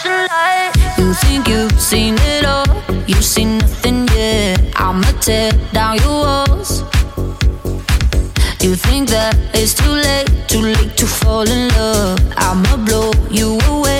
flashing light. You think you've seen it all, you've seen nothing yet. I'ma tear down your walls. You think that it's too late, too late to fall in love. I'ma blow you away.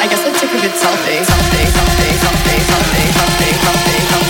I guess I'd take a good. Selfie, selfie, selfie, selfie, selfie, selfie, selfie, selfie,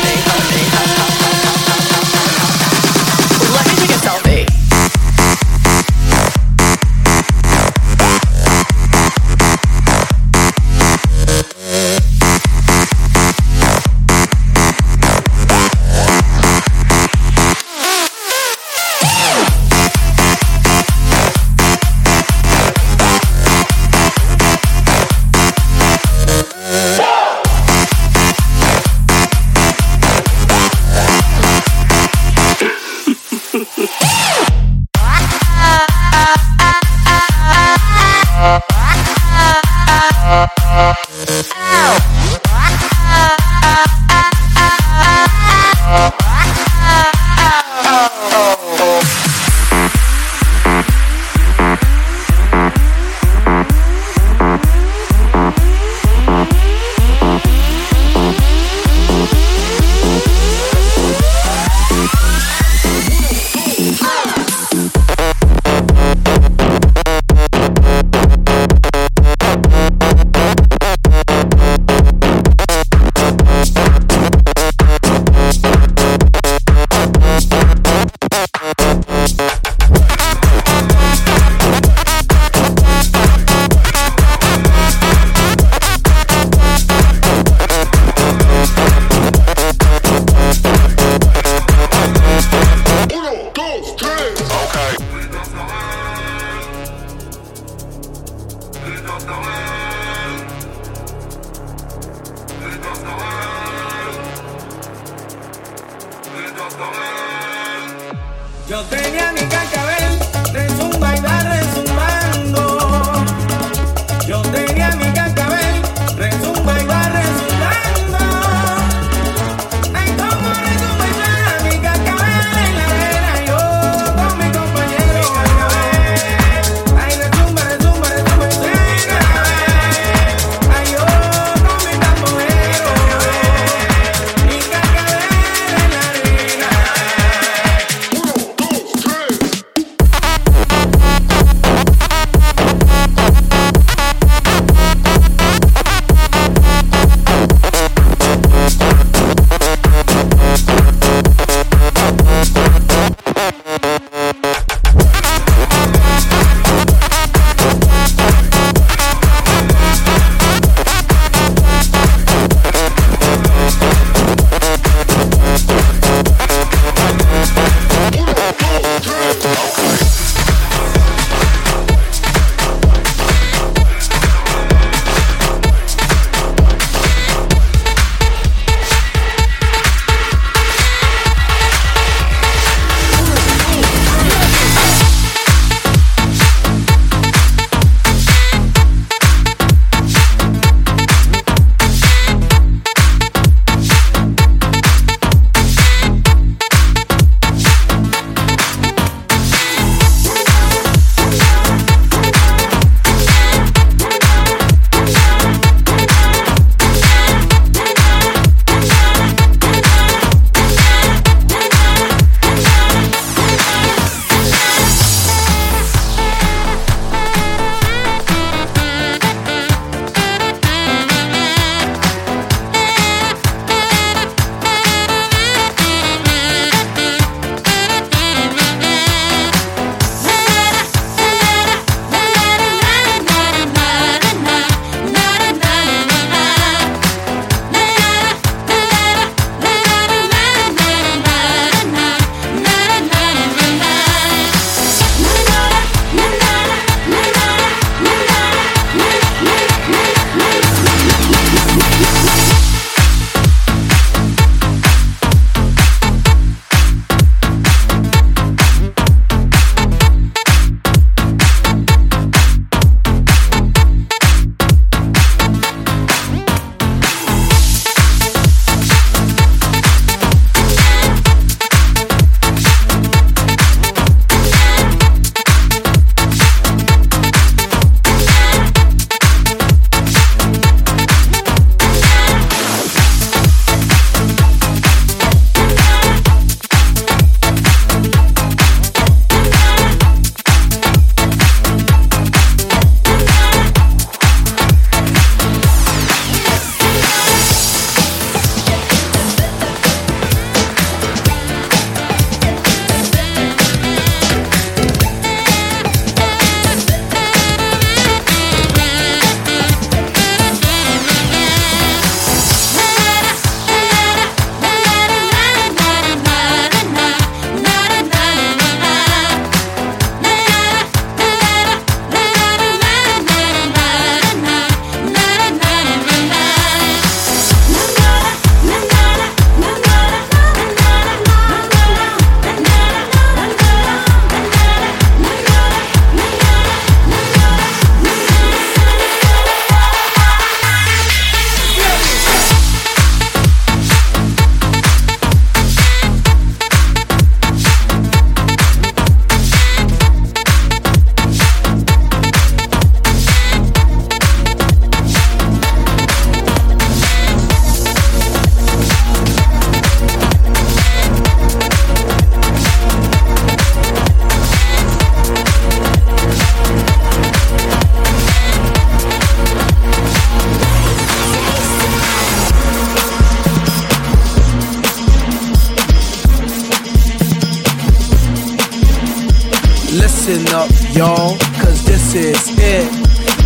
y'all, cause this is it.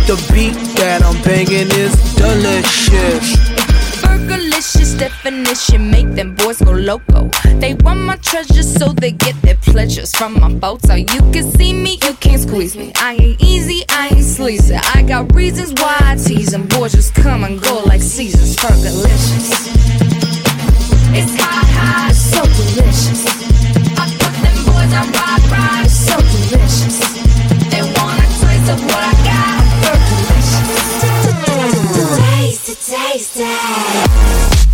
The beat that I'm banging is delicious. Fergalicious definition make them boys go loco. They want my treasures so they get their pleasures from my photo. You can see me, you can't squeeze me. I ain't easy, I ain't sleazy. I got reasons why I tease them. Boys just come and go like seasons. Fergalicious. It's hot, hot, so delicious. I put them boys on rock, rock, taste of what I got. Taste it, taste it.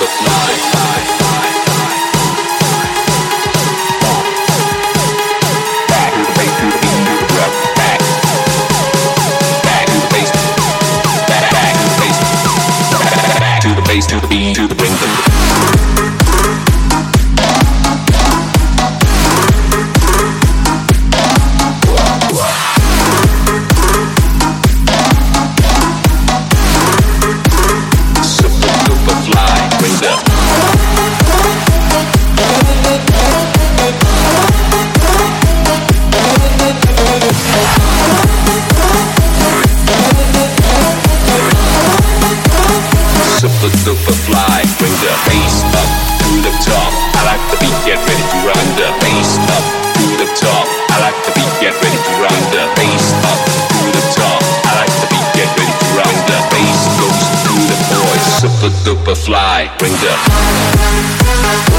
Super Super duper fly, bring the.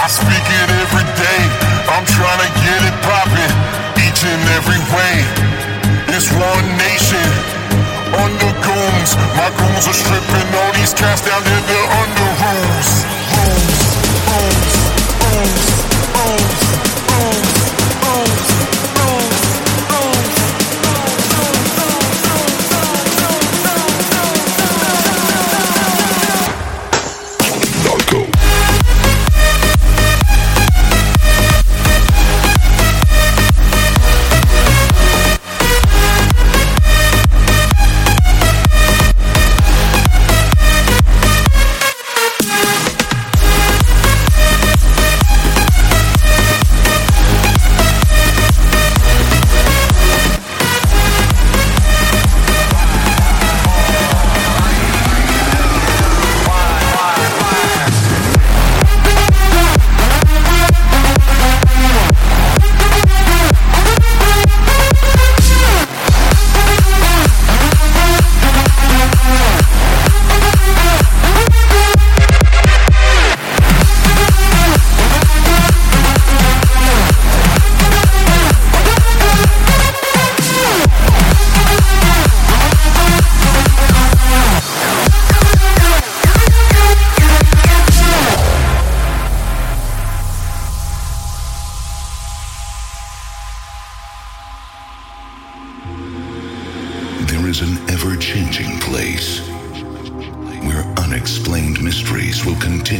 I speak it every day. I'm trying to get it poppin' each and every way. It's one nation under goons. My goons are stripping all these cats down to the under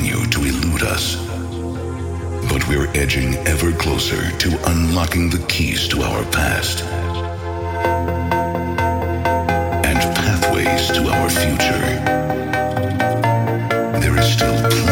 continue to elude us. But we're edging ever closer to unlocking the keys to our past and pathways to our future. There is still plenty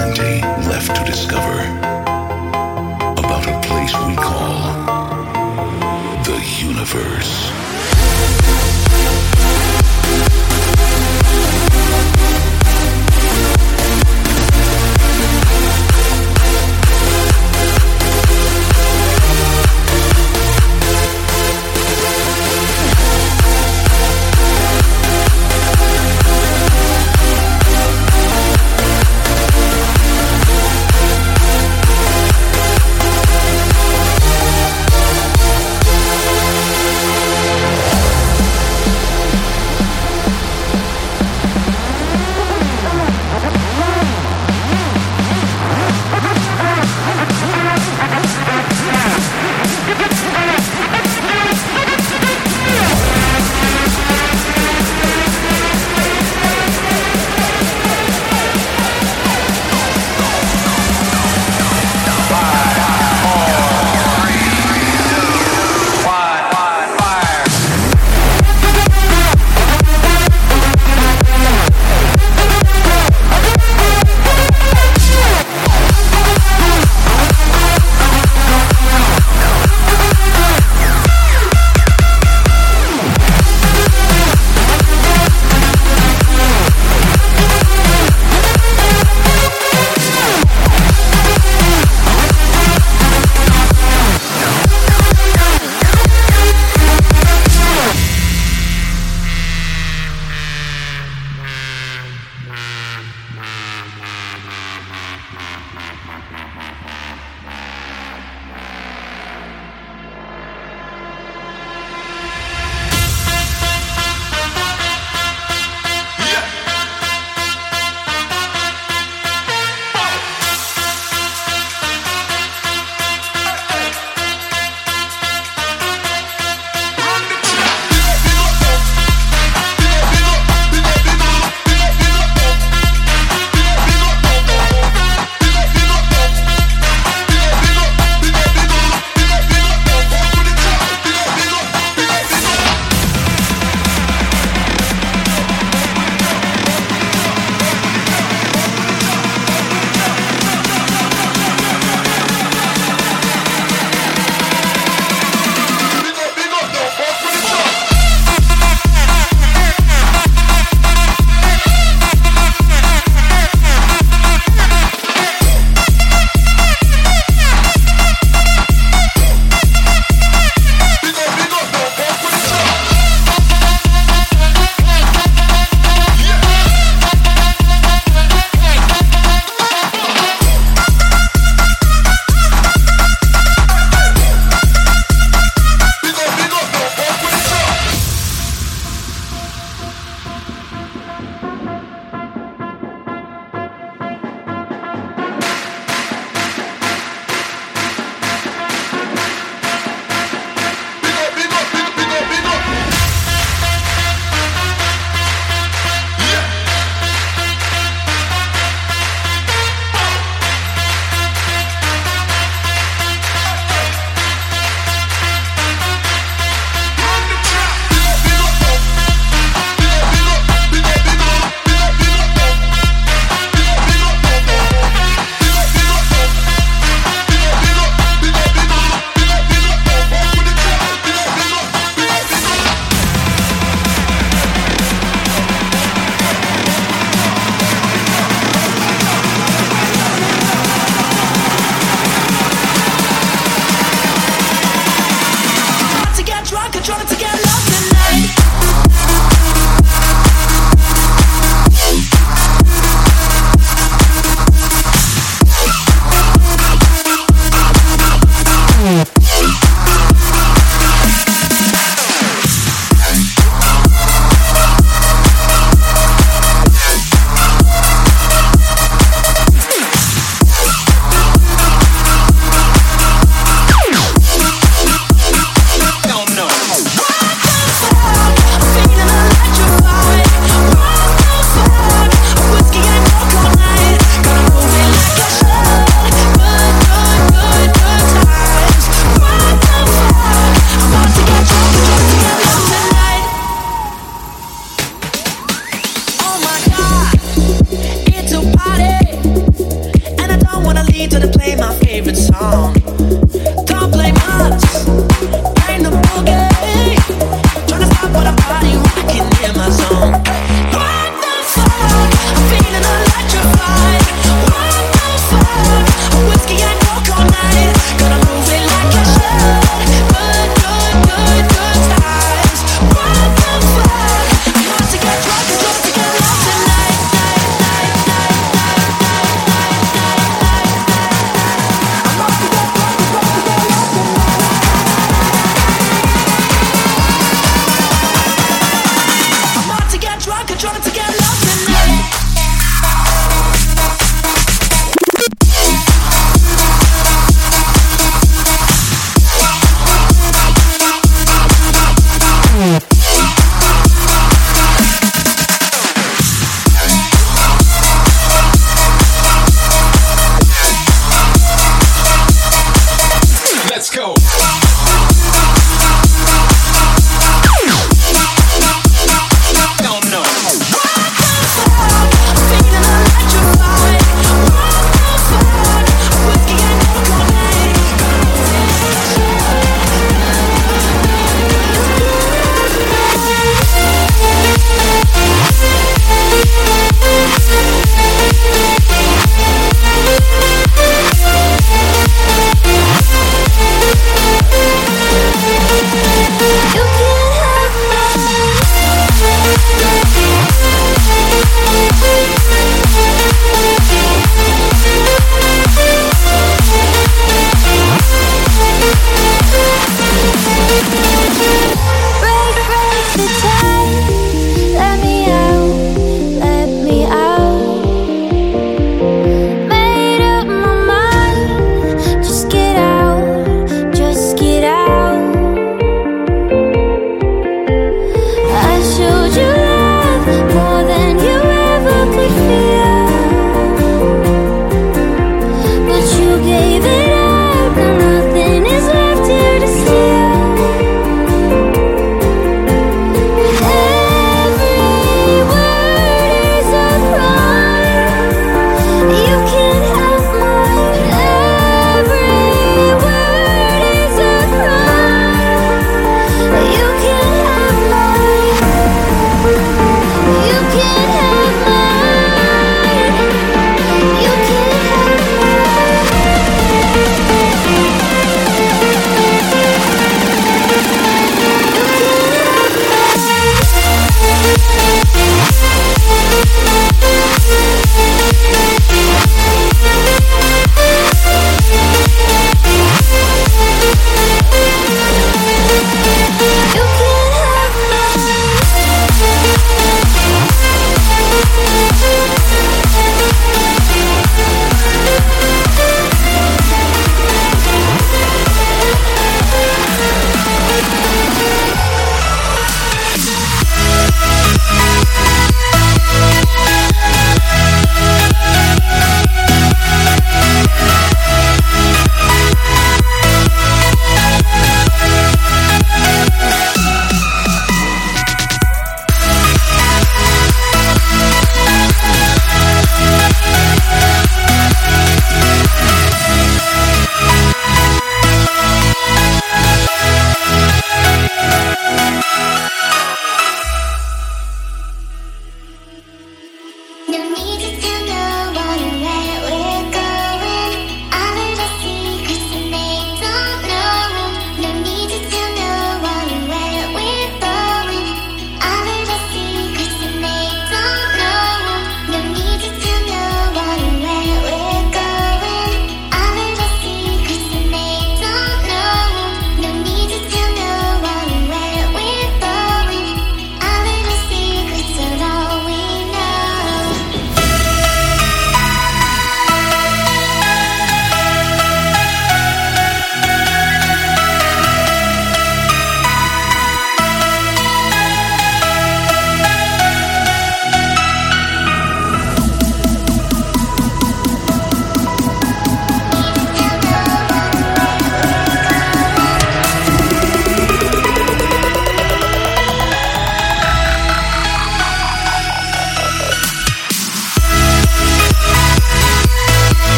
favorite song.